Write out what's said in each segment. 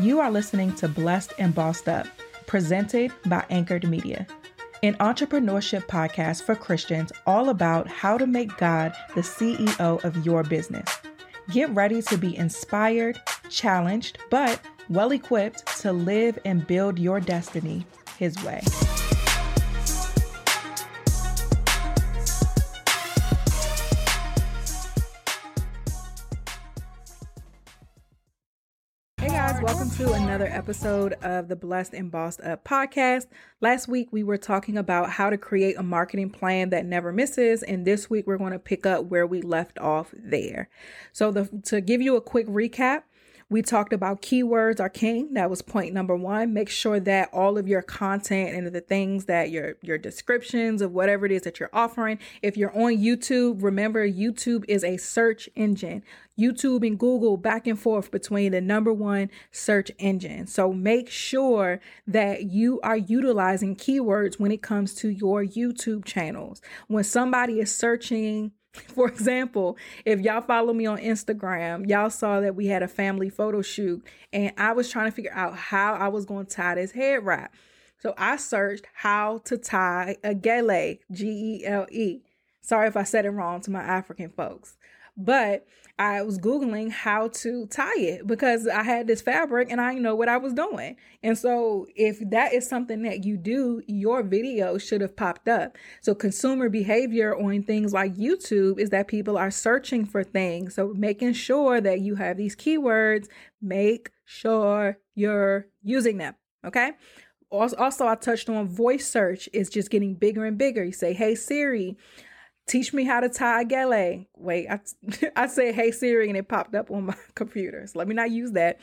You are listening to Blessed and Bossed Up, presented by Anchored Media, an entrepreneurship podcast for Christians all about how to make God the CEO of your business. Get ready to be inspired, challenged, but well equipped to live and build your destiny His way. Another episode of the Blessed and Bossed Up podcast. Last week we were talking about how to create a marketing plan that never misses, and this week we're going to pick up where we left off there. So, the, to give you a quick recap, we talked about keywords are king. That was point number one. Make sure that all of your content and the things that your your descriptions of whatever it is that you're offering. If you're on YouTube, remember YouTube is a search engine. YouTube and Google back and forth between the number one search engine. So make sure that you are utilizing keywords when it comes to your YouTube channels. When somebody is searching For example, if y'all follow me on Instagram, y'all saw that we had a family photo shoot and I was trying to figure out how I was going to tie this head wrap. So I searched how to tie a gele, G E L E. Sorry if I said it wrong to my African folks. But I was Googling how to tie it because I had this fabric and I know what I was doing. And so if that is something that you do, your video should have popped up. So consumer behavior on things like YouTube is that people are searching for things. So making sure that you have these keywords, make sure you're using them. Okay. Also, I touched on voice search is just getting bigger and bigger. You say, Hey Siri, teach me how to tie a gele. Wait, I, I said, hey Siri, and it popped up on my computer. So let me not use that.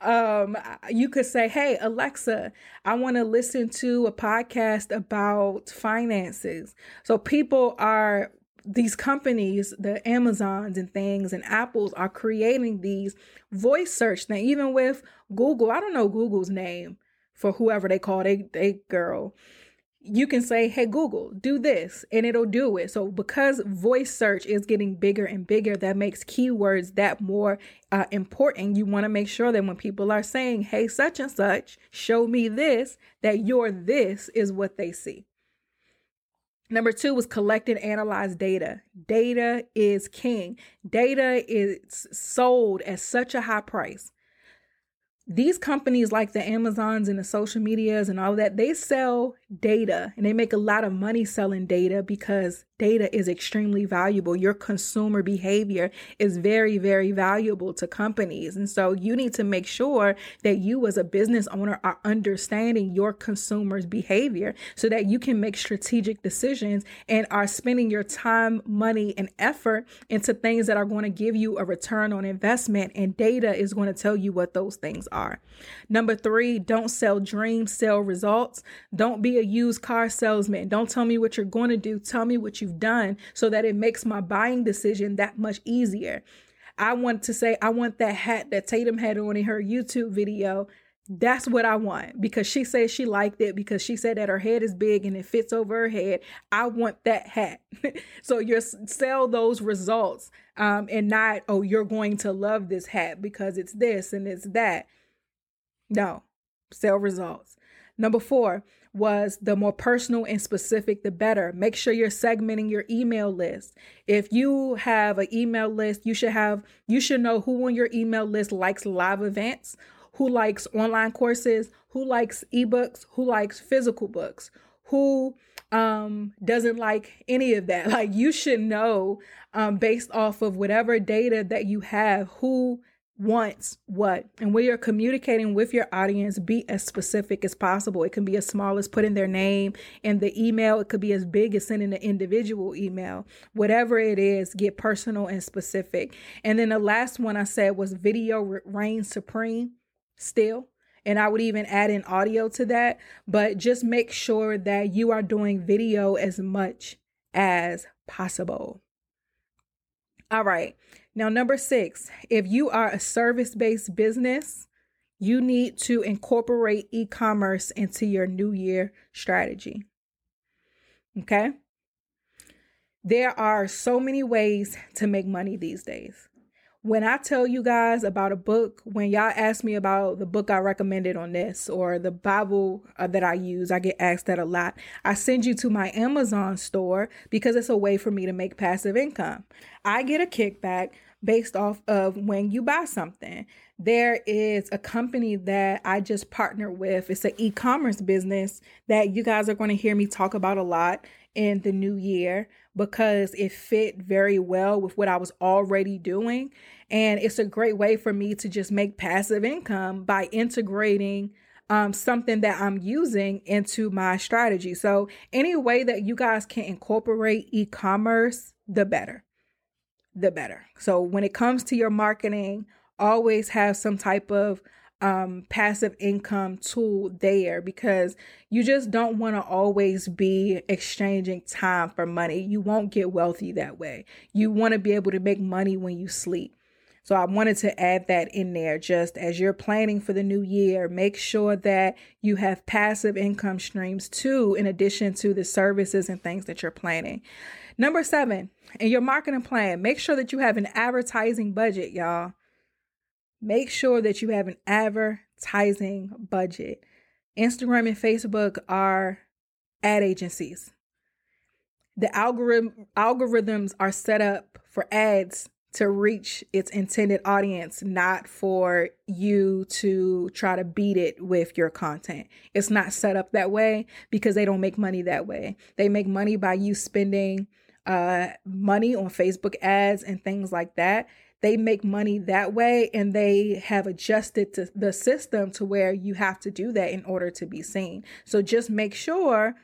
Um, you could say, hey Alexa, I want to listen to a podcast about finances. So people are these companies, the Amazons and things and Apples are creating these voice search thing. Even with Google, I don't know Google's name for whoever they call they they girl you can say, Hey, Google, do this, and it'll do it. So, because voice search is getting bigger and bigger, that makes keywords that more uh, important. You want to make sure that when people are saying, Hey, such and such, show me this, that your this is what they see. Number two was collect and analyze data. Data is king. Data is sold at such a high price these companies like the Amazons and the social medias and all that, they sell data and they make a lot of money selling data because data is extremely valuable. Your consumer behavior is very, very valuable to companies. And so you need to make sure that you as a business owner are understanding your consumers' behavior so that you can make strategic decisions and are spending your time, money, and effort into things that are going to give you a return on investment. And data is going to tell you what those things are. Number three, don't sell dreams, sell results. Don't be a used car salesman. Don't tell me what you're going to do. Tell me what you you've done so that it makes my buying decision that much easier. I want to say, I want that hat that Tatum had on in her YouTube video. That's what I want because she says she liked it because she said that her head is big and it fits over her head. I want that hat. so you sell those results um, and not, oh, you're going to love this hat because it's this and it's that. No, sell results. Number four was the more personal and specific, the better. Make sure you're segmenting your email list. If you have an email list, you should have, you should know who on your email list likes live events, who likes online courses, who likes ebooks, who likes physical books, who um, doesn't like any of that. Like you should know um, based off of whatever data that you have who wants what. And when you're communicating with your audience, be as specific as possible. It can be as small as putting their name in the email, it could be as big as sending an individual email. Whatever it is, get personal and specific. And then the last one I said was video reigns supreme still. And I would even add in audio to that, but just make sure that you are doing video as much as possible. All right. Now, number six, if you are a service based business, you need to incorporate e commerce into your new year strategy. Okay. There are so many ways to make money these days. when I tell you guys about a book, when y'all ask me about the book I recommended on this or the Bible uh, that I use, I get asked that a lot. I send you to my Amazon store because it's a way for me to make passive income. I get a kickback based off of when you buy something. There is a company that I just partnered with. It's an e commerce business that you guys are going to hear me talk about a lot in the new year because it fit very well with what I was already doing. And it's a great way for me to just make passive income by integrating um, something that I'm using into my strategy. So, any way that you guys can incorporate e commerce, the better. The better. So, when it comes to your marketing, always have some type of um, passive income tool there because you just don't want to always be exchanging time for money. You won't get wealthy that way. You want to be able to make money when you sleep. So I wanted to add that in there just as you're planning for the new year. Make sure that you have passive income streams too, in addition to the services and things that you're planning. Number seven, in your marketing plan, make sure that you have an advertising budget, y'all. Make sure that you have an advertising budget. Instagram and Facebook are ad agencies. The algorithm algorithms are set up for ads to reach its intended audience, not for you to try to beat it with your content. It's not set up that way because they don't make money that way. They make money by you spending uh, money on Facebook ads and things like that they make money that way and they have adjusted to the system to where you have to do that in order to be seen. So just make sure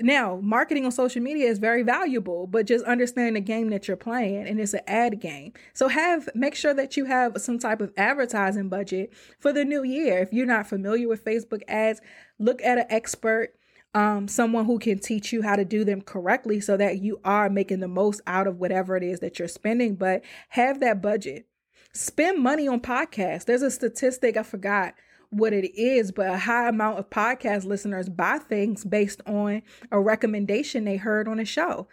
now marketing on social media is very valuable but just understand the game that you're playing and it's an ad game so have make sure that you have some type of advertising budget for the new year if you're not familiar with facebook ads look at an expert um, someone who can teach you how to do them correctly so that you are making the most out of whatever it is that you're spending. But have that budget. Spend money on podcasts. There's a statistic, I forgot what it is, but a high amount of podcast listeners buy things based on a recommendation they heard on a show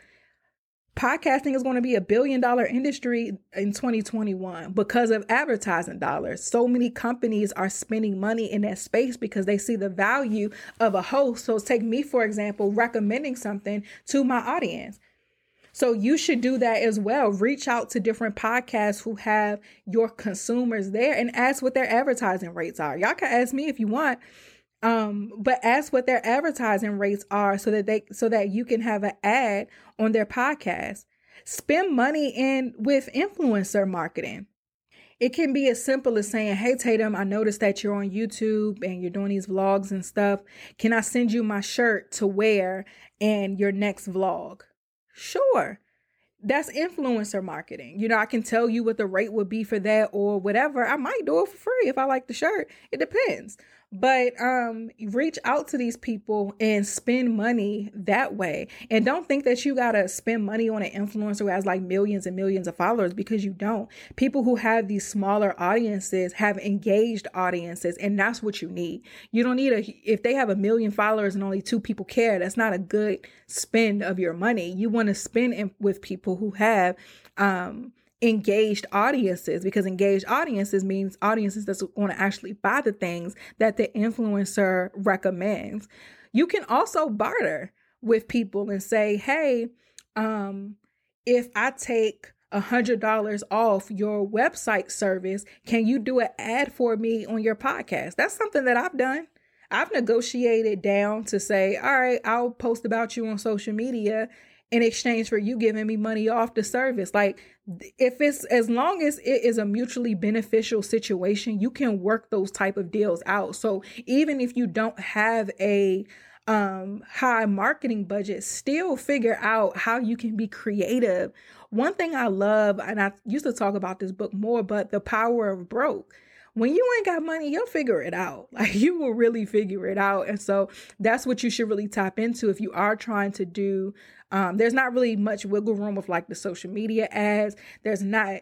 podcasting is going to be a billion dollar industry in 2021 because of advertising dollars. So many companies are spending money in that space because they see the value of a host. So, take me, for example, recommending something to my audience. So, you should do that as well. Reach out to different podcasts who have your consumers there and ask what their advertising rates are. Y'all can ask me if you want um but ask what their advertising rates are so that they so that you can have an ad on their podcast spend money in with influencer marketing it can be as simple as saying hey tatum i noticed that you're on youtube and you're doing these vlogs and stuff can i send you my shirt to wear in your next vlog sure that's influencer marketing. You know, I can tell you what the rate would be for that or whatever. I might do it for free if I like the shirt. It depends but um reach out to these people and spend money that way. And don't think that you gotta spend money on an influencer who has like millions and millions of followers because you don't. People who have these smaller audiences have engaged audiences and that's what you need. You don't need a if they have a million followers and only two people care that's not a good spend of your money. You want to spend in, with people who have um engaged audiences because engaged audiences means audiences that's going to actually buy the things that the influencer recommends. You can also barter with people and say, hey, um, if I take a hundred dollars off your website service, can you do an ad for me on your podcast? That's something that I've done. I've negotiated down to say, all right, I'll post about you on social media in exchange for you giving me money off the service. Like if it's as long as it is a mutually beneficial situation, you can work those type of deals out. So even if you don't have a um high marketing budget, still figure out how you can be creative. One thing I love, and I used to talk about this book more, but the power of broke when you ain't got money, you'll figure it out. Like you will really figure it out. And so that's what you should really tap into if you are trying to do. Um, there's not really much wiggle room with like the social media ads. There's not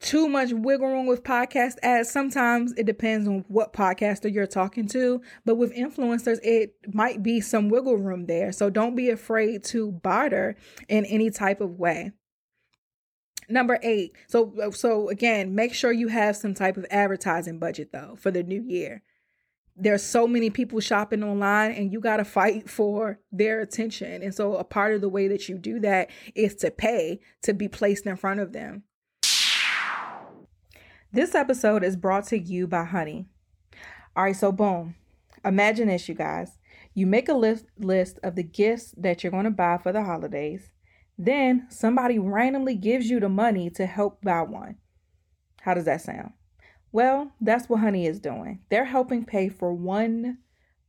too much wiggle room with podcast ads. Sometimes it depends on what podcaster you're talking to, but with influencers, it might be some wiggle room there. So don't be afraid to barter in any type of way. Number eight. So so again, make sure you have some type of advertising budget though for the new year. There's so many people shopping online and you got to fight for their attention. And so a part of the way that you do that is to pay to be placed in front of them. This episode is brought to you by Honey. All right, so boom. Imagine this, you guys. You make a list list of the gifts that you're going to buy for the holidays. Then somebody randomly gives you the money to help buy one. How does that sound? Well, that's what Honey is doing. They're helping pay for $1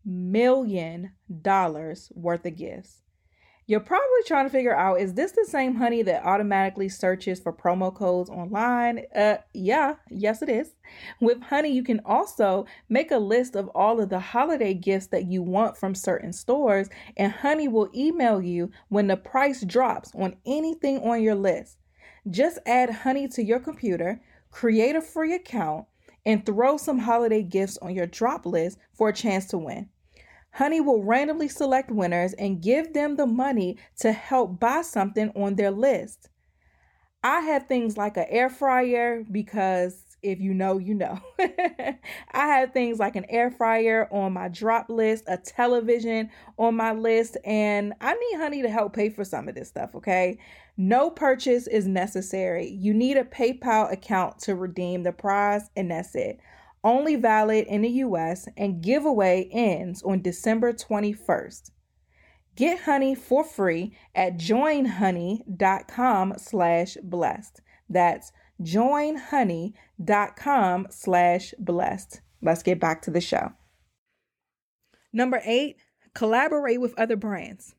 million worth of gifts. You're probably trying to figure out is this the same honey that automatically searches for promo codes online? Uh yeah, yes it is. With honey you can also make a list of all of the holiday gifts that you want from certain stores and honey will email you when the price drops on anything on your list. Just add honey to your computer, create a free account and throw some holiday gifts on your drop list for a chance to win. Honey will randomly select winners and give them the money to help buy something on their list. I have things like an air fryer because if you know, you know. I have things like an air fryer on my drop list, a television on my list, and I need honey to help pay for some of this stuff, okay? No purchase is necessary. You need a PayPal account to redeem the prize, and that's it only valid in the US, and giveaway ends on December 21st. Get honey for free at joinhoney.com slash blessed. That's joinhoney.com slash blessed. Let's get back to the show. Number eight, collaborate with other brands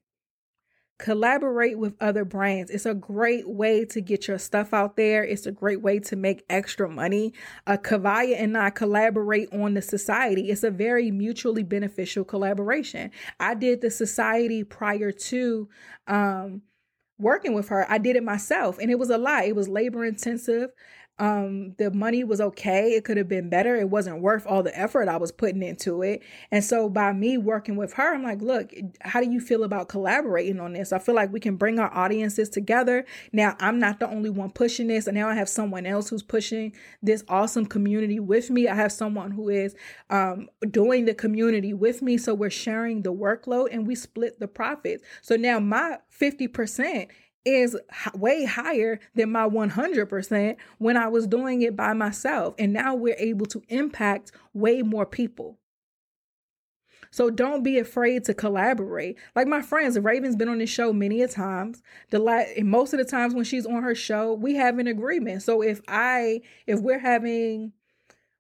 collaborate with other brands. It's a great way to get your stuff out there. It's a great way to make extra money. Uh, Kavaya and I collaborate on the society. It's a very mutually beneficial collaboration. I did the society prior to um, working with her. I did it myself and it was a lot. It was labor intensive. Um, the money was okay. It could have been better. It wasn't worth all the effort I was putting into it. And so by me working with her, I'm like, look, how do you feel about collaborating on this? I feel like we can bring our audiences together. Now I'm not the only one pushing this, and now I have someone else who's pushing this awesome community with me. I have someone who is um, doing the community with me. So we're sharing the workload and we split the profits. So now my 50% is way higher than my 100% when I was doing it by myself. And now we're able to impact way more people. So don't be afraid to collaborate. Like my friends, Raven's been on this show many a times. The la- most of the times when she's on her show, we have an agreement. So if I if we're having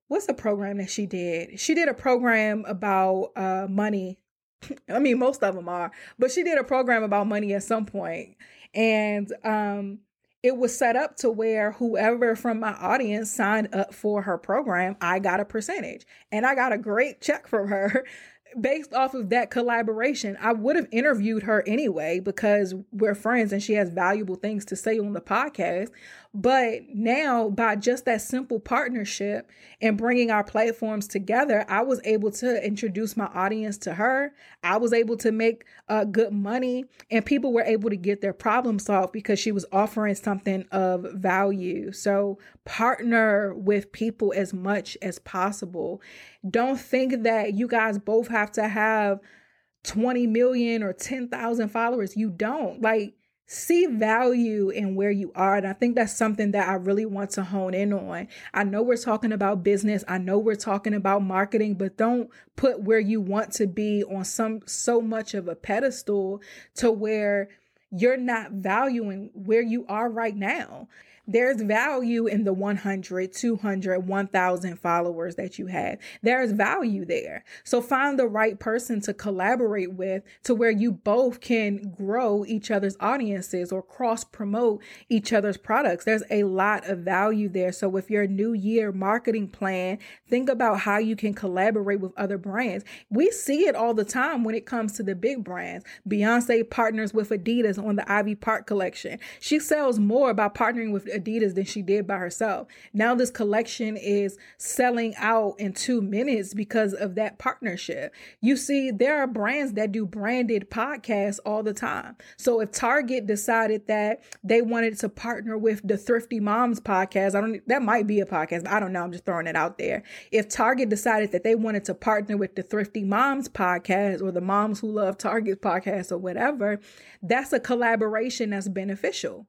what's the program that she did? She did a program about uh money. I mean, most of them are, but she did a program about money at some point and um, it was set up to where whoever from my audience signed up for her program, I got a percentage. And I got a great check from her based off of that collaboration. I would have interviewed her anyway because we're friends and she has valuable things to say on the podcast. But now, by just that simple partnership and bringing our platforms together, I was able to introduce my audience to her. I was able to make uh, good money, and people were able to get their problem solved because she was offering something of value. So, partner with people as much as possible. Don't think that you guys both have to have 20 million or 10,000 followers. You don't. Like, see value in where you are. And I think that's something that I really want to hone in on. I know we're talking about business. I know we're talking about marketing, but don't put where you want to be on some so much of a pedestal to where you're not valuing where you are right now. There's value in the 100, 200, 1000 followers that you have. There's value there. So find the right person to collaborate with to where you both can grow each other's audiences or cross promote each other's products. There's a lot of value there. So with your new year marketing plan, think about how you can collaborate with other brands. We see it all the time when it comes to the big brands. Beyonce partners with Adidas on the Ivy Park collection. She sells more by partnering with Adidas than she did by herself. Now this collection is selling out in two minutes because of that partnership. You see, there are brands that do branded podcasts all the time. So if Target decided that they wanted to partner with the Thrifty Moms podcast, I don't that might be a podcast. I don't know. I'm just throwing it out there. If Target decided that they wanted to partner with the Thrifty Moms podcast or the Moms Who Love Target podcast or whatever, that's a collaboration that's beneficial.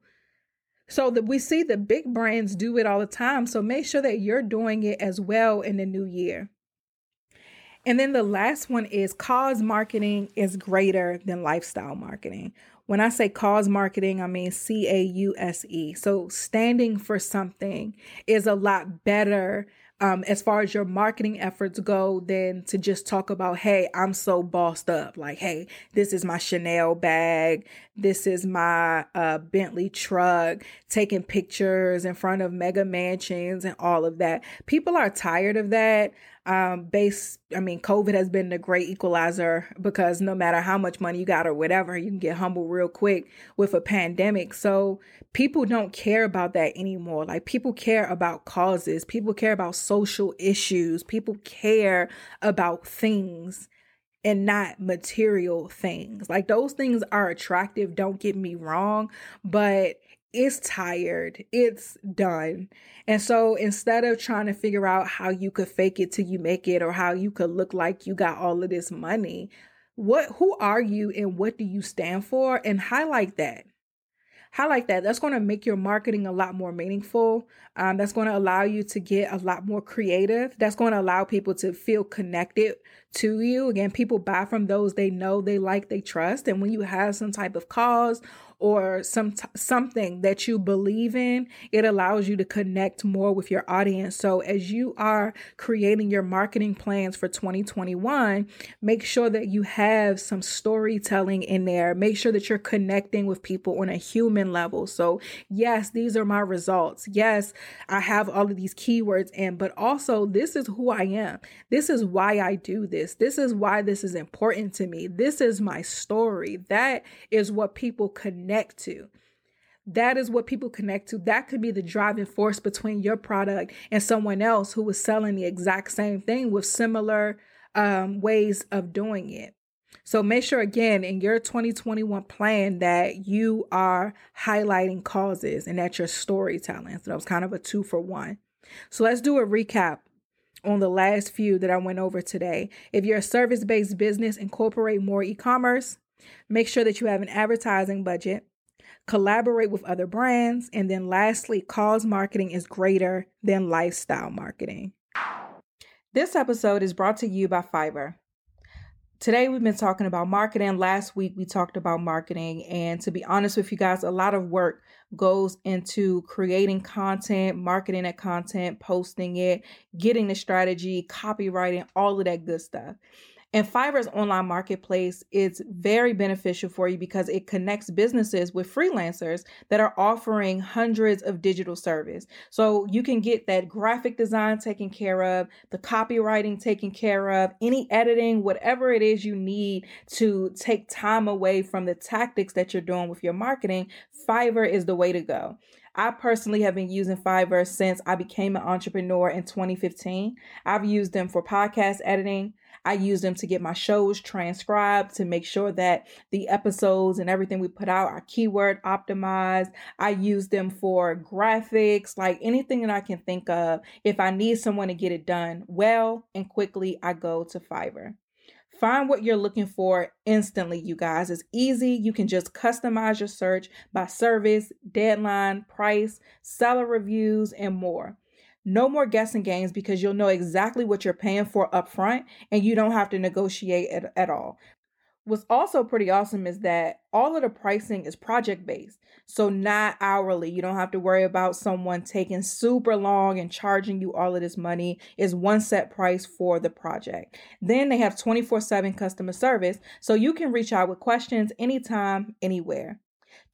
So that we see the big brands do it all the time. So make sure that you're doing it as well in the new year. And then the last one is cause marketing is greater than lifestyle marketing. When I say cause marketing, I mean C A U S E. So standing for something is a lot better um, as far as your marketing efforts go than to just talk about, hey, I'm so bossed up. Like, hey, this is my Chanel bag. This is my uh, Bentley truck, taking pictures in front of mega mansions and all of that. People are tired of that um base i mean covid has been the great equalizer because no matter how much money you got or whatever you can get humble real quick with a pandemic. So people don't care about that anymore. Like people care about causes. People care about social issues. People care about things and not material things. Like those things are attractive, don't get me wrong, but it's tired, it's done. And so instead of trying to figure out how you could fake it till you make it or how you could look like you got all of this money, what who are you and what do you stand for and highlight that highlight that. That's going to make your marketing a lot more meaningful. Um, that's going to allow you to get a lot more creative. That's going to allow people to feel connected to you. Again, people buy from those they know, they like, they trust. And when you have some type of cause or some t- something that you believe in, it allows you to connect more with your audience. So as you are creating your marketing plans for 2021, make sure that you have some storytelling in there. Make sure that you're connecting with people on a human level. So, yes, these are my results. Yes, I have all of these keywords in, but also this is who I am. This is why I do this. This is why this is important to me. This is my story. That is what people connect connect to. That is what people connect to. That could be the driving force between your product and someone else who is selling the exact same thing with similar um, ways of doing it. So make sure again in your 2021 plan that you are highlighting causes and that you're storytelling. So that was kind of a two for one. So let's do a recap on the last few that I went over today. If you're a service based business, incorporate more e commerce. Make sure that you have an advertising budget. Collaborate with other brands. And then lastly, cause marketing is greater than lifestyle marketing. This episode is brought to you by Fiverr. Today, we've been talking about marketing. Last week, we talked about marketing. And to be honest with you guys, a lot of work goes into creating content, marketing that content, posting it, getting the strategy, copywriting, all of that good stuff. And Fiverr's online marketplace is very beneficial for you because it connects businesses with freelancers that are offering hundreds of digital service. So you can get that graphic design taken care of, the copywriting taken care of, any editing, whatever it is you need to take time away from the tactics that you're doing with your marketing, Fiverr is the way to go. I personally have been using Fiverr since I became an entrepreneur in 2015. I've used them for podcast editing. I use them to get my shows transcribed to make sure that the episodes and everything we put out are keyword optimized. I use them for graphics, like anything that I can think of. If I need someone to get it done well and quickly, I go to Fiverr. Find what you're looking for instantly, you guys. It's easy. You can just customize your search by service, deadline, price, seller reviews, and more. No more guessing games because you'll know exactly what you're paying for upfront and you don't have to negotiate at, at all. What's also pretty awesome is that all of the pricing is project based. So, not hourly. You don't have to worry about someone taking super long and charging you all of this money. Is one set price for the project. Then they have 24 7 customer service. So, you can reach out with questions anytime, anywhere.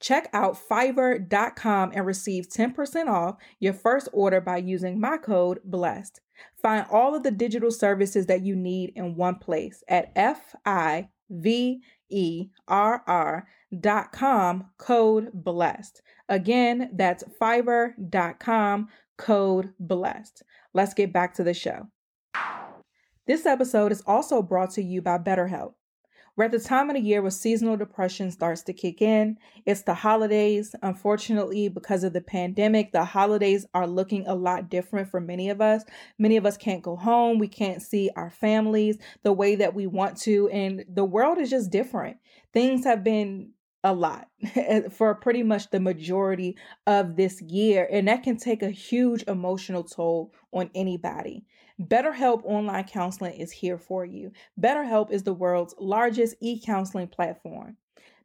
Check out fiverr.com and receive 10% off your first order by using my code BLESSED. Find all of the digital services that you need in one place at F I V E R R dot com code blessed. Again, that's fiverr.com code blessed. Let's get back to the show. This episode is also brought to you by BetterHelp. We're at the time of the year where seasonal depression starts to kick in. It's the holidays. Unfortunately, because of the pandemic, the holidays are looking a lot different for many of us. Many of us can't go home. We can't see our families the way that we want to. And the world is just different. Things have been a lot for pretty much the majority of this year. And that can take a huge emotional toll on anybody. BetterHelp Online Counseling is here for you. BetterHelp is the world's largest e counseling platform.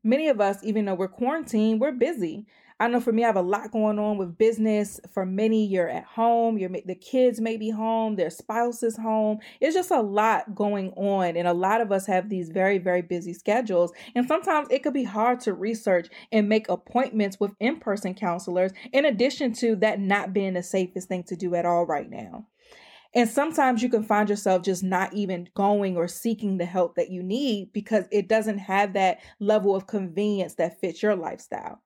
Many of us, even though we're quarantined, we're busy. I know for me, I have a lot going on with business. For many, you're at home, you're the kids may be home, their spouse is home. It's just a lot going on, and a lot of us have these very, very busy schedules. And sometimes it could be hard to research and make appointments with in-person counselors. In addition to that, not being the safest thing to do at all right now. And sometimes you can find yourself just not even going or seeking the help that you need because it doesn't have that level of convenience that fits your lifestyle.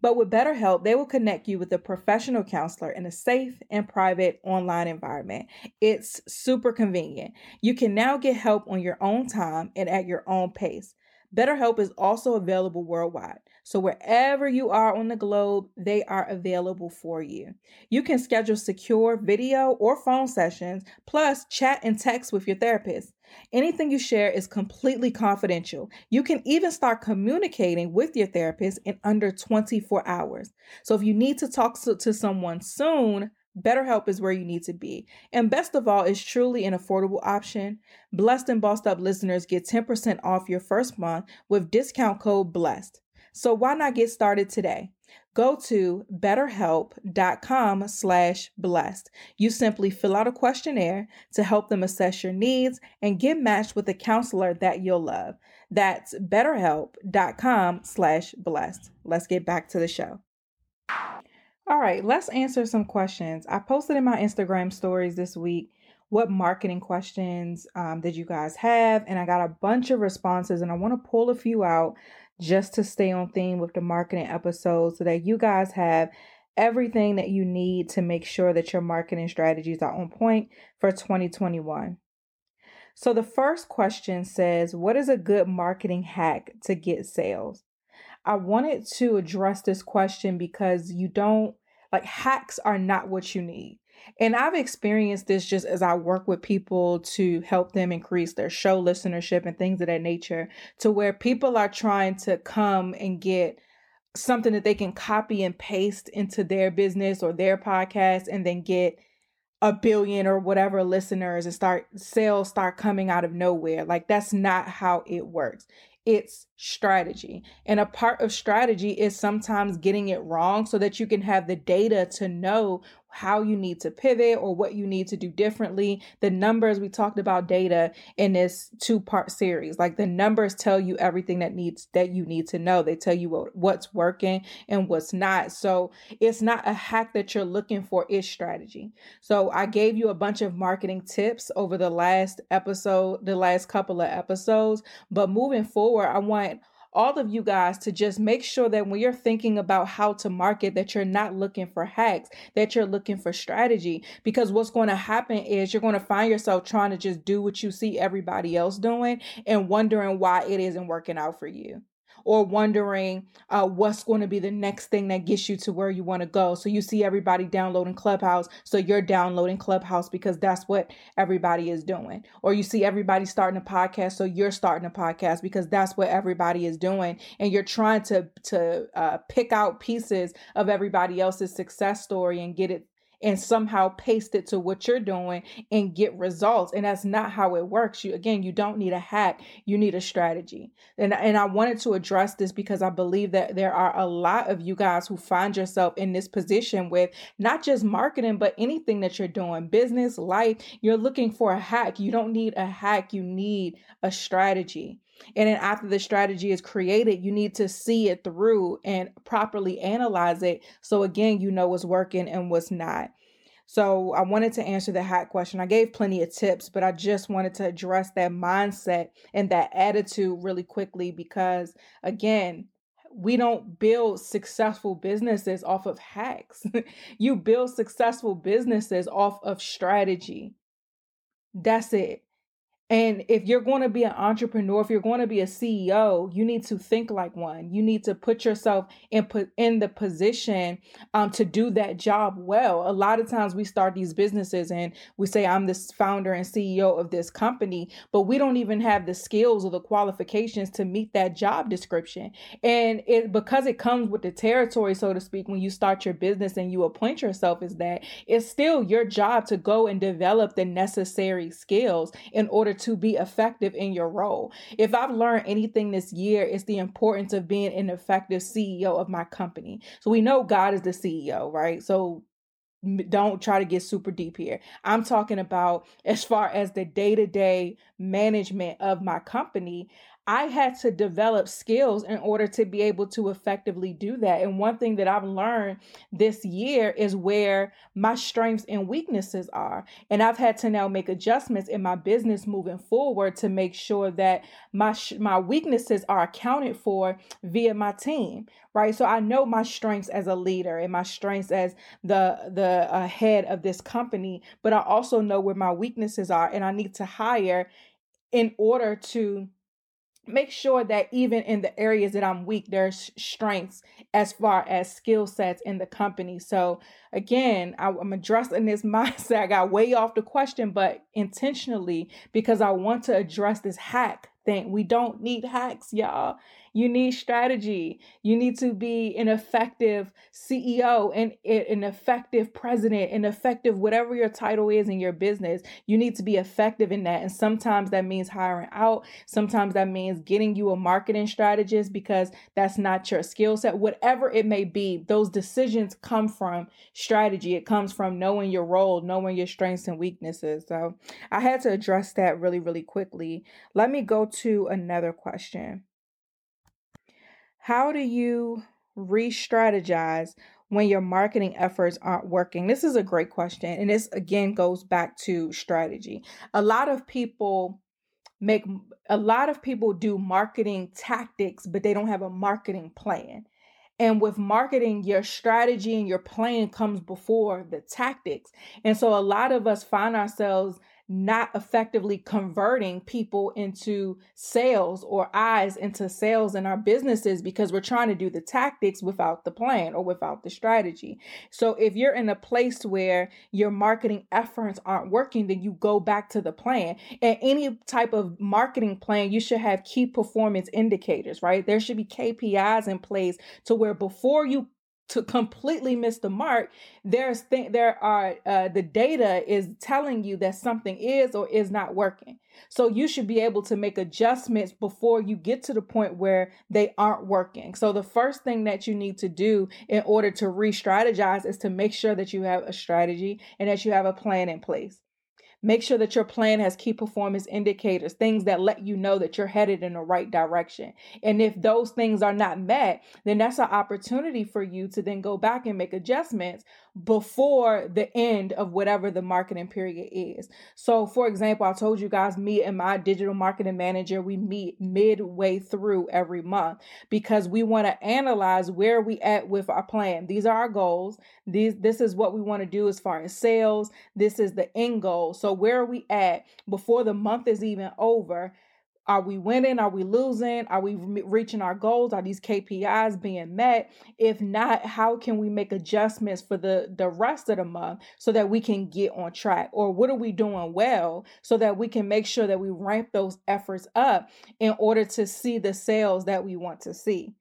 But with BetterHelp, they will connect you with a professional counselor in a safe and private online environment. It's super convenient. You can now get help on your own time and at your own pace. BetterHelp is also available worldwide. So, wherever you are on the globe, they are available for you. You can schedule secure video or phone sessions, plus chat and text with your therapist. Anything you share is completely confidential. You can even start communicating with your therapist in under 24 hours. So, if you need to talk to, to someone soon, BetterHelp is where you need to be. And best of all, it's truly an affordable option. Blessed and Bossed Up listeners get 10% off your first month with discount code BLESSED. So why not get started today? Go to betterhelp.com slash blessed. You simply fill out a questionnaire to help them assess your needs and get matched with a counselor that you'll love. That's betterhelp.com slash blessed. Let's get back to the show. All right, let's answer some questions. I posted in my Instagram stories this week what marketing questions um, did you guys have, and I got a bunch of responses, and I want to pull a few out just to stay on theme with the marketing episode so that you guys have everything that you need to make sure that your marketing strategies are on point for 2021. So, the first question says, What is a good marketing hack to get sales? I wanted to address this question because you don't like hacks are not what you need. And I've experienced this just as I work with people to help them increase their show listenership and things of that nature, to where people are trying to come and get something that they can copy and paste into their business or their podcast and then get a billion or whatever listeners and start sales start coming out of nowhere. Like that's not how it works it's strategy. And a part of strategy is sometimes getting it wrong so that you can have the data to know how you need to pivot or what you need to do differently. The numbers we talked about data in this two-part series. Like the numbers tell you everything that needs that you need to know. They tell you what, what's working and what's not. So it's not a hack that you're looking for, it's strategy. So I gave you a bunch of marketing tips over the last episode, the last couple of episodes, but moving forward, I want all of you guys to just make sure that when you're thinking about how to market that you're not looking for hacks that you're looking for strategy. Because what's going to happen is you're going to find yourself trying to just do what you see everybody else doing and wondering why it isn't working out for you or wondering uh, what's going to be the next thing that gets you to where you want to go. So you see everybody downloading Clubhouse, so you're downloading Clubhouse because that's what everybody is doing. Or you see everybody starting a podcast, so you're starting a podcast because that's what everybody is doing, and you're trying to to uh, pick out pieces of everybody else's success story and get it and somehow paste it to what you're doing and get results. And that's not how it works. You again, you don't need a hack, you need a strategy. And and I wanted to address this because I believe that there are a lot of you guys who find yourself in this position with not just marketing, but anything that you're doing, business, life, you're looking for a hack. You don't need a hack, you need a strategy. And then after the strategy is created, you need to see it through and properly analyze it. So again, you know what's working and what's not. So I wanted to answer the hack question. I gave plenty of tips, but I just wanted to address that mindset and that attitude really quickly because, again, we don't build successful businesses off of hacks. you build successful businesses off of strategy. That's it. And if you're going to be an entrepreneur, if you're going to be a CEO, you need to think like one. You need to put yourself in put in the position um, to do that job well. A lot of times we start these businesses and we say, "I'm this founder and CEO of this company," but we don't even have the skills or the qualifications to meet that job description. And it because it comes with the territory, so to speak, when you start your business and you appoint yourself as that, it's still your job to go and develop the necessary skills in order to be effective in your role. If I've learned anything this year, it's the importance of being an effective CEO of my company. So we know God is the CEO, right? So don't try to get super deep here. I'm talking about as far as the day to day management of my company. I had to develop skills in order to be able to effectively do that. And one thing that I've learned this year is where my strengths and weaknesses are. And I've had to now make adjustments in my business moving forward to make sure that my my weaknesses are accounted for via my team, right? So I know my strengths as a leader and my strengths as the the uh, head of this company, but I also know where my weaknesses are and I need to hire in order to make sure that even in the areas that I'm weak, there's strengths as far as skill sets in the company. So again, I, am addressing this mindset. I got way off the question, but intentionally because I want to address this hack thing. We don't need hacks, y'all. You need strategy. You need to be an effective CEO and an effective president, an effective whatever your title is in your business. You need to be effective in that. And sometimes that means hiring out. Sometimes that means getting you a marketing strategist because that's not your skill set. Whatever it may be, those decisions come from strategy. It comes from knowing your role, knowing your strengths and weaknesses. So I had to address that really, really quickly. Let me go to another question. How do you re strategize when your marketing efforts aren't working? This is a great question. And this again goes back to strategy. A lot of people make a lot of people do marketing tactics, but they don't have a marketing plan. And with marketing, your strategy and your plan comes before the tactics. And so a lot of us find ourselves not effectively converting people into sales or eyes into sales in our businesses because we're trying to do the tactics without the plan or without the strategy. So if you're in a place where your marketing efforts aren't working, then you go back to the plan. And any type of marketing plan, you should have key performance indicators, right? There should be KPIs in place to where before you to completely miss the mark there's th- there are uh, the data is telling you that something is or is not working. So you should be able to make adjustments before you get to the point where they aren't working. So the first thing that you need to do in order to re-strategize is to make sure that you have a strategy and that you have a plan in place Make sure that your plan has key performance indicators, things that let you know that you're headed in the right direction. And if those things are not met, then that's an opportunity for you to then go back and make adjustments before the end of whatever the marketing period is. So, for example, I told you guys, me and my digital marketing manager, we meet midway through every month because we want to analyze where we at with our plan. These are our goals. These this is what we want to do as far as sales. This is the end goal. So, where are we at before the month is even over? Are we winning? Are we losing? Are we reaching our goals? Are these KPIs being met? If not, how can we make adjustments for the, the rest of the month so that we can get on track? Or what are we doing well so that we can make sure that we ramp those efforts up in order to see the sales that we want to see?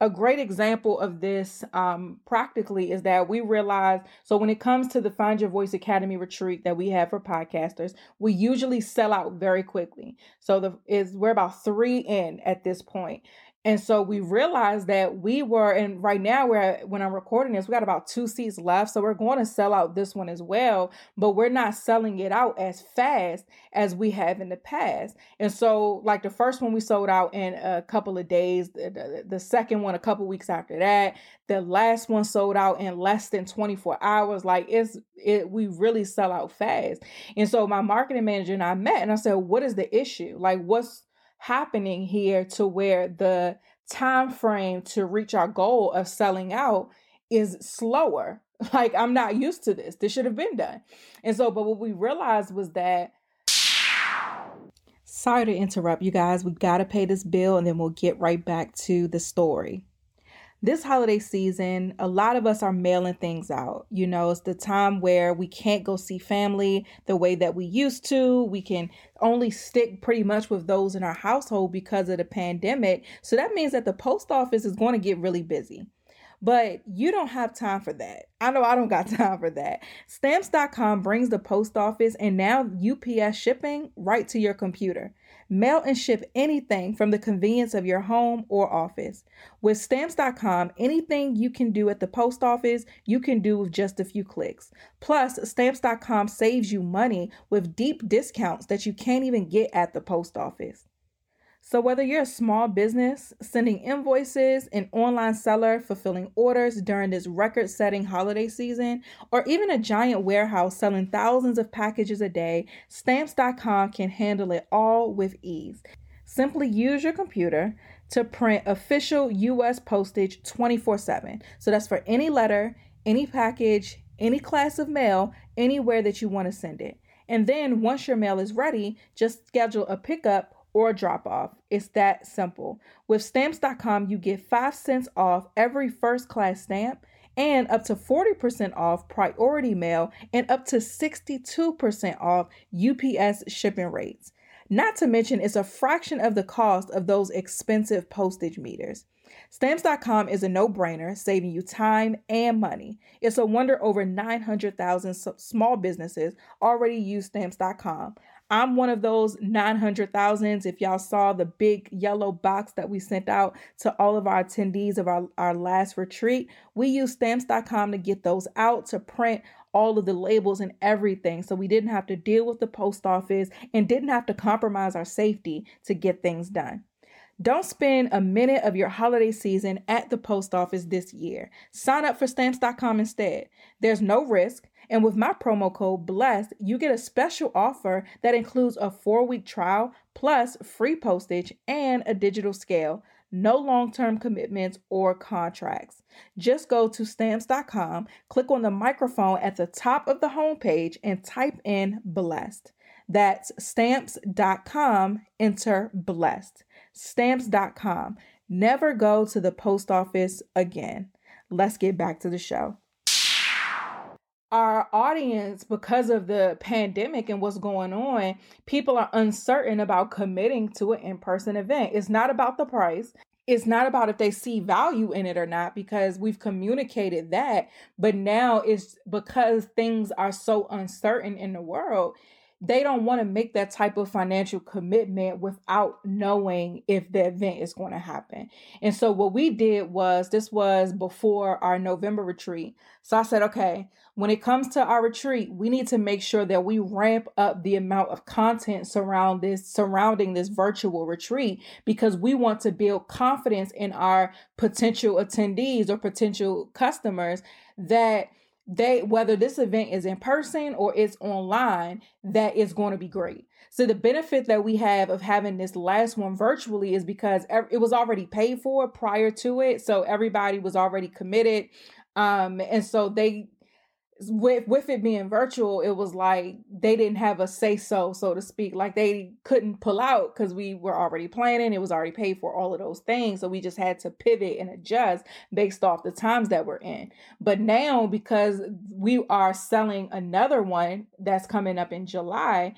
A great example of this um, practically is that we realize so when it comes to the Find Your Voice Academy retreat that we have for podcasters, we usually sell out very quickly. So the is we're about three in at this point. And so we realized that we were, and right now we're when I'm recording this, we got about two seats left. So we're going to sell out this one as well, but we're not selling it out as fast as we have in the past. And so, like the first one we sold out in a couple of days, the, the, the second one a couple weeks after that, the last one sold out in less than 24 hours. Like it's it we really sell out fast. And so my marketing manager and I met and I said, What is the issue? Like what's happening here to where the time frame to reach our goal of selling out is slower. Like I'm not used to this. This should have been done. And so but what we realized was that Sorry to interrupt you guys. We got to pay this bill and then we'll get right back to the story this holiday season, a lot of us are mailing things out. You know, it's the time where we can't go see family the way that we used to. We can only stick pretty much with those in our household because of the pandemic. So that means that the post office is going to get really busy. But you don't have time for that. I know I don't got time for that. Stamps.com brings the post office and now UPS shipping right to your computer. Mail and ship anything from the convenience of your home or office. With stamps.com, anything you can do at the post office, you can do with just a few clicks. Plus, stamps.com saves you money with deep discounts that you can't even get at the post office. So, whether you're a small business sending invoices, an online seller fulfilling orders during this record setting holiday season, or even a giant warehouse selling thousands of packages a day, stamps.com can handle it all with ease. Simply use your computer to print official US postage 24 7. So, that's for any letter, any package, any class of mail, anywhere that you want to send it. And then once your mail is ready, just schedule a pickup or drop off. It's that simple. With stamps.com, you get 5 cents off every first class stamp and up to 40% off priority mail and up to 62% off UPS shipping rates. Not to mention, it's a fraction of the cost of those expensive postage meters. Stamps.com is a no brainer, saving you time and money. It's a wonder over 900,000 small businesses already use Stamps.com. I'm one of those 900,000s. If y'all saw the big yellow box that we sent out to all of our attendees of our, our last retreat, we used stamps.com to get those out to print all of the labels and everything. So we didn't have to deal with the post office and didn't have to compromise our safety to get things done. Don't spend a minute of your holiday season at the post office this year. Sign up for stamps.com instead. There's no risk. And with my promo code BLESSED, you get a special offer that includes a four week trial plus free postage and a digital scale. No long term commitments or contracts. Just go to stamps.com, click on the microphone at the top of the homepage, and type in blessed. That's stamps.com, enter blessed. Stamps.com. Never go to the post office again. Let's get back to the show our audience because of the pandemic and what's going on people are uncertain about committing to an in-person event. It's not about the price. It's not about if they see value in it or not because we've communicated that but now it's because things are so uncertain in the world they don't want to make that type of financial commitment without knowing if the event is going to happen. And so what we did was this was before our November retreat. So I said, okay, when it comes to our retreat, we need to make sure that we ramp up the amount of content surround this surrounding this virtual retreat because we want to build confidence in our potential attendees or potential customers that they whether this event is in person or it's online that is going to be great. So the benefit that we have of having this last one virtually is because it was already paid for prior to it so everybody was already committed um and so they with with it being virtual, it was like they didn't have a say so, so to speak. Like they couldn't pull out because we were already planning. It was already paid for all of those things, so we just had to pivot and adjust based off the times that we're in. But now, because we are selling another one that's coming up in July,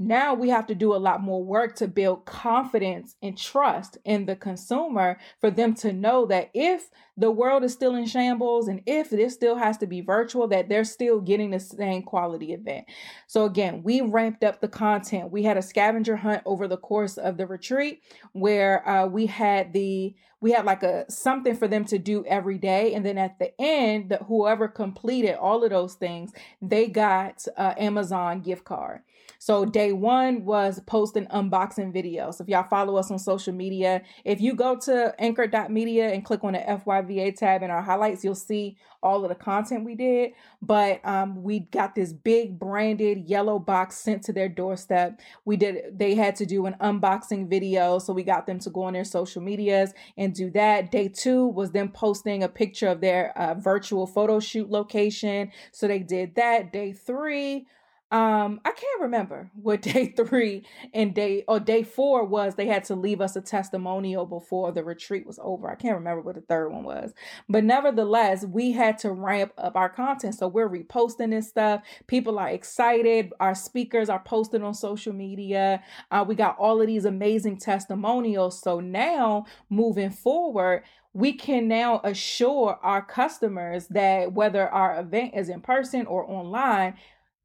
Now we have to do a lot more work to build confidence and trust in the consumer for them to know that if the world is still in shambles and if this still has to be virtual, that they're still getting the same quality event. So again, we ramped up the content. We had a scavenger hunt over the course of the retreat where uh, we had the we had like a something for them to do every day and then at the end the, whoever completed all of those things they got uh, amazon gift card so day one was posting unboxing videos. So if y'all follow us on social media, if you go to anchor.media and click on the FYVA tab in our highlights, you'll see all of the content we did. But um, we got this big branded yellow box sent to their doorstep. We did they had to do an unboxing video. So we got them to go on their social medias and do that. Day two was them posting a picture of their uh, virtual photo shoot location. So they did that. Day three um i can't remember what day three and day or day four was they had to leave us a testimonial before the retreat was over. I can't remember what the third one was. But nevertheless we had to ramp up our content. So we're reposting this stuff. People are excited. Our speakers are posting on social media. Uh, we got all of these amazing testimonials. So now moving forward we can now assure our customers that whether our event is in person or online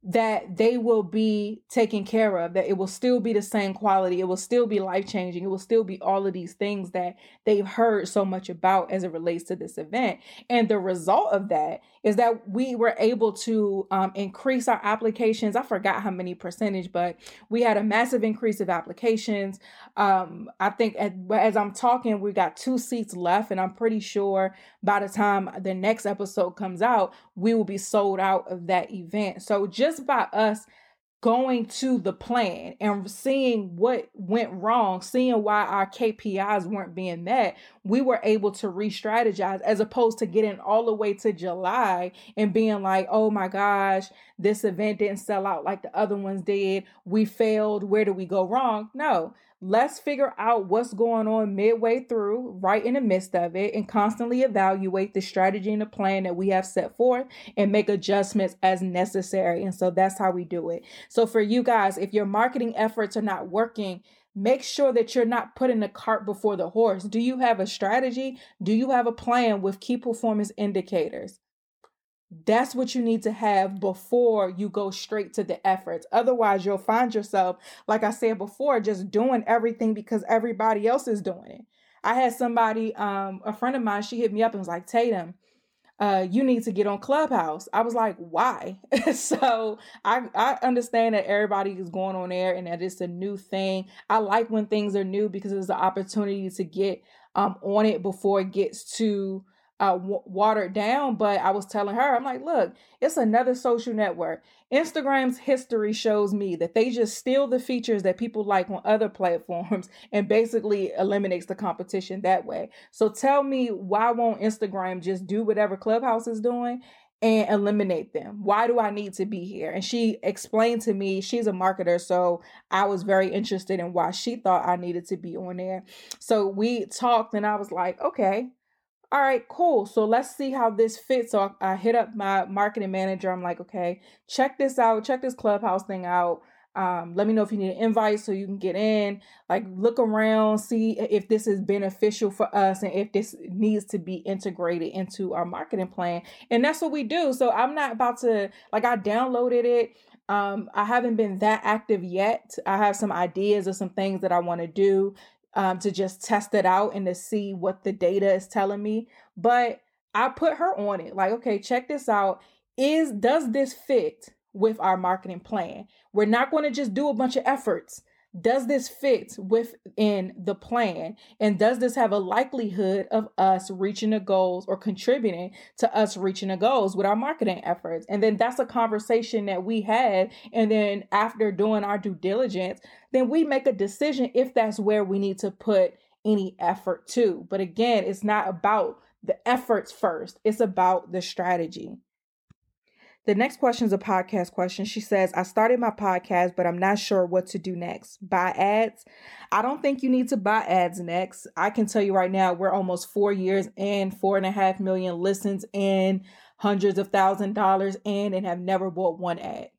that they will be taken care of, that it will still be the same quality, it will still be life changing, it will still be all of these things that they've heard so much about as it relates to this event. And the result of that is that we were able to um, increase our applications. I forgot how many percentage, but we had a massive increase of applications. Um, I think as I'm talking, we got two seats left, and I'm pretty sure by the time the next episode comes out, we will be sold out of that event. So just by us going to the plan and seeing what went wrong, seeing why our KPIs weren't being met, we were able to re strategize as opposed to getting all the way to July and being like, oh my gosh, this event didn't sell out like the other ones did. We failed. Where do we go wrong? No, let's figure out what's going on midway through, right in the midst of it, and constantly evaluate the strategy and the plan that we have set forth and make adjustments as necessary. And so that's how we do it. So, for you guys, if your marketing efforts are not working, make sure that you're not putting the cart before the horse. Do you have a strategy? Do you have a plan with key performance indicators? That's what you need to have before you go straight to the efforts. Otherwise, you'll find yourself, like I said before, just doing everything because everybody else is doing it. I had somebody, um, a friend of mine, she hit me up and was like, Tatum, uh, you need to get on Clubhouse. I was like, why? so I, I understand that everybody is going on there and that it's a new thing. I like when things are new because it's an opportunity to get um, on it before it gets too uh, watered down. But I was telling her, I'm like, look, it's another social network. Instagram's history shows me that they just steal the features that people like on other platforms and basically eliminates the competition that way. So tell me, why won't Instagram just do whatever Clubhouse is doing? and eliminate them. Why do I need to be here? And she explained to me, she's a marketer, so I was very interested in why she thought I needed to be on there. So we talked, and I was like, okay, all right, cool. So let's see how this fits. So I, I hit up my marketing manager. I'm like, okay, check this out. Check this clubhouse thing out. Um, let me know if you need an invite so you can get in. Like, look around, see if this is beneficial for us and if this needs to be integrated into our marketing plan. And that's what we do. So I'm not about to like I downloaded it. Um, I haven't been that active yet. I have some ideas of some things that I want to do um, to just test it out and to see what the data is telling me. But I put her on it. Like, okay, check this out. Is does this fit with our marketing plan? We're not going to just do a bunch of efforts does this fit within the plan? And does this have a likelihood of us reaching the goals or contributing to us reaching the goals with our marketing efforts? And then that's a conversation that we had. And then after doing our due diligence then we make a decision if that's where we need to put any effort to. But again it's not about the efforts first. It's about the strategy the next question is a podcast question. She says, I started my podcast, but I'm not sure what to do next. Buy ads? I don't think you need to buy ads next. I can tell you right now, we're almost four years in, four and a half million listens in, hundreds of thousand dollars in, and have never bought one ad.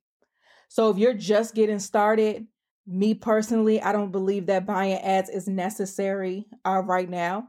So if you're just getting started, me personally, I don't believe that buying ads is necessary uh, right now.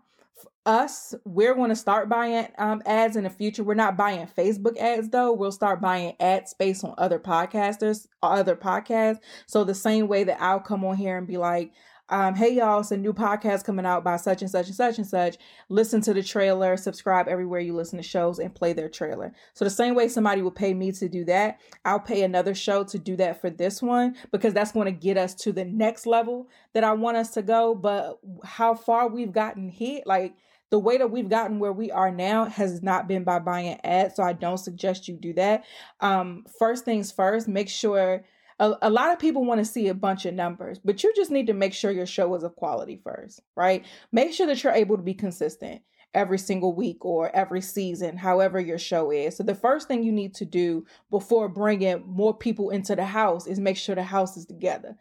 Us, we're going to start buying um, ads in the future. We're not buying Facebook ads though. We'll start buying ad space on other podcasters, other podcasts. So the same way that I'll come on here and be like, um, hey y'all, it's a new podcast coming out by such and such and such and such. Listen to the trailer, subscribe everywhere you listen to shows, and play their trailer. So the same way somebody will pay me to do that, I'll pay another show to do that for this one because that's going to get us to the next level that I want us to go. But how far we've gotten here, like the way that we've gotten where we are now has not been by buying ads. So I don't suggest you do that. Um, first things first, make sure a, a lot of people want to see a bunch of numbers, but you just need to make sure your show is of quality first, right? Make sure that you're able to be consistent every single week or every season, however your show is. So the first thing you need to do before bringing more people into the house is make sure the house is together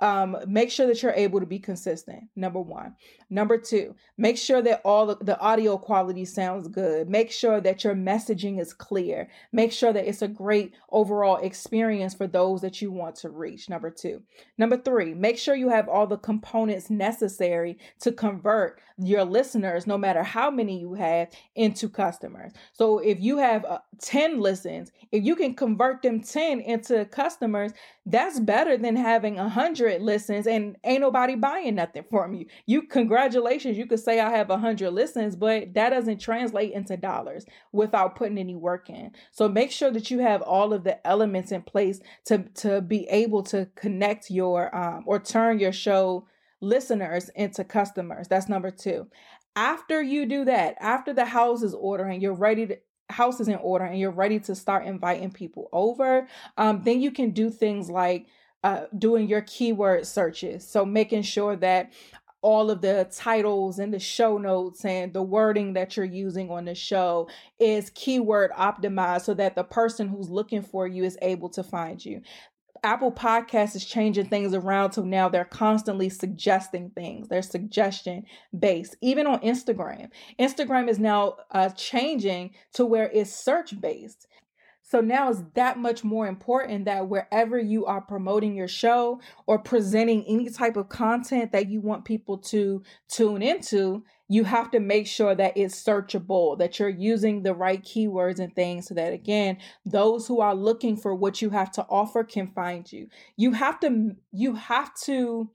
um, make sure that you're able to be consistent. Number one. Number two, make sure that all the, the audio quality sounds good. Make sure that your messaging is clear. Make sure that it's a great overall experience for those that you want to reach. Number two. Number three, make sure you have all the components necessary to convert your listeners, no matter how many you have, into customers. So if you have uh, 10 listens, if you can convert them 10 into customers, that's better than having a hundred listens and ain't nobody buying nothing from you. You congratulations, you could say I have a hundred listens, but that doesn't translate into dollars without putting any work in. So make sure that you have all of the elements in place to to be able to connect your um, or turn your show listeners into customers. That's number two. After you do that, after the house is ordering, you're ready to house is in order and you're ready to start inviting people over, um, then you can do things like uh, doing your keyword searches. So making sure that all of the titles and the show notes and the wording that you're using on the show is keyword optimized so that the person who's looking for you is able to find you. Apple Podcast is changing things around so now they're constantly suggesting things. They're suggestion based. Even on Instagram, Instagram is now uh, changing to where it's search based. So now it's that much more important that wherever you are promoting your show or presenting any type of content that you want people to tune into, you have to make sure that it's searchable, that you're using the right keywords and things so that again, those who are looking for what you have to offer can find you. You have to you have to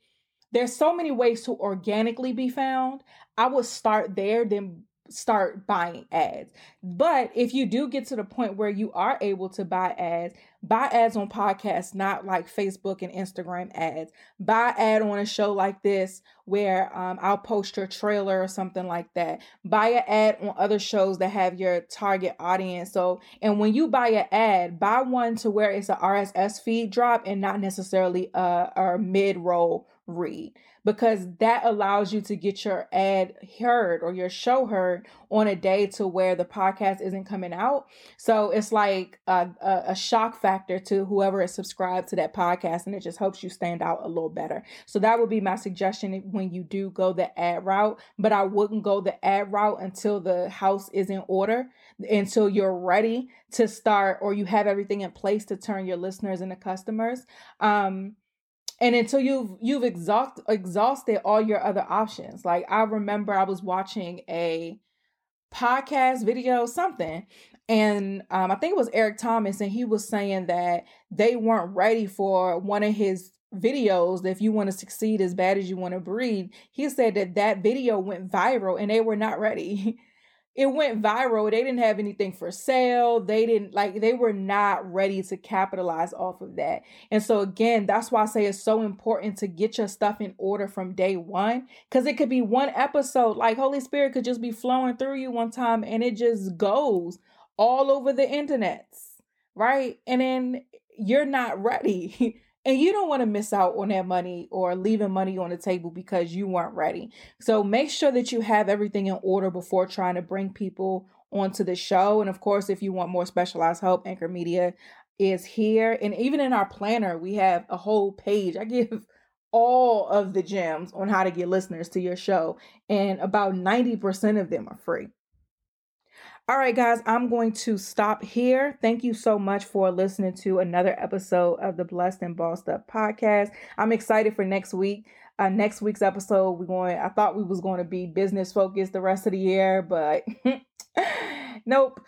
there's so many ways to organically be found. I would start there then start buying ads. But if you do get to the point where you are able to buy ads, buy ads on podcasts, not like Facebook and Instagram ads. Buy ad on a show like this where um, I'll post your trailer or something like that. Buy an ad on other shows that have your target audience. So, and when you buy an ad, buy one to where it's a RSS feed drop and not necessarily a, a mid roll read because that allows you to get your ad heard or your show heard on a day to where the podcast isn't coming out. So it's like a, a, a, shock factor to whoever is subscribed to that podcast, and it just helps you stand out a little better. So that would be my suggestion when you do go the ad route. But I wouldn't go the ad route until the house is in order, until you're ready to start or you have everything in place to turn your listeners into customers. Um, and until you've you've exhaust, exhausted all your other options. Like i remember i was watching a podcast video something and um, i think it was eric thomas and he was saying that they weren't ready for one of his videos if you want to succeed as bad as you want to breathe he said that that video went viral and they were not ready it went viral. They didn't have anything for sale. They didn't like they were not ready to capitalize off of that. And so again, that's why I say it's so important to get your stuff in order from day 1 cuz it could be one episode like Holy Spirit could just be flowing through you one time and it just goes all over the internet, right? And then you're not ready. And you don't want to miss out on that money or leaving money on the table because you weren't ready. So make sure that you have everything in order before trying to bring people onto the show. And of course, if you want more specialized help, Anchor Media is here. And even in our planner, we have a whole page. I give all of the gems on how to get listeners to your show, and about 90% of them are free. All right, guys, I'm going to stop here. Thank you so much for listening to another episode of the Blessed and Bossed Up podcast. I'm excited for next week. Uh, next week's episode, we're going. I thought we was going to be business focused the rest of the year, but nope.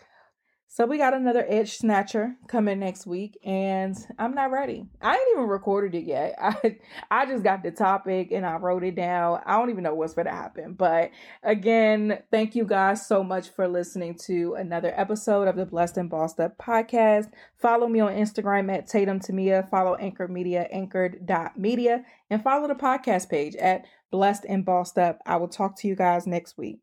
So we got another edge snatcher coming next week, and I'm not ready. I ain't even recorded it yet. I I just got the topic and I wrote it down. I don't even know what's gonna happen. But again, thank you guys so much for listening to another episode of the Blessed and Bossed Up podcast. Follow me on Instagram at Tatum Temia. Follow Anchor Media, anchored.media, and follow the podcast page at Blessed and Bossed Up. I will talk to you guys next week.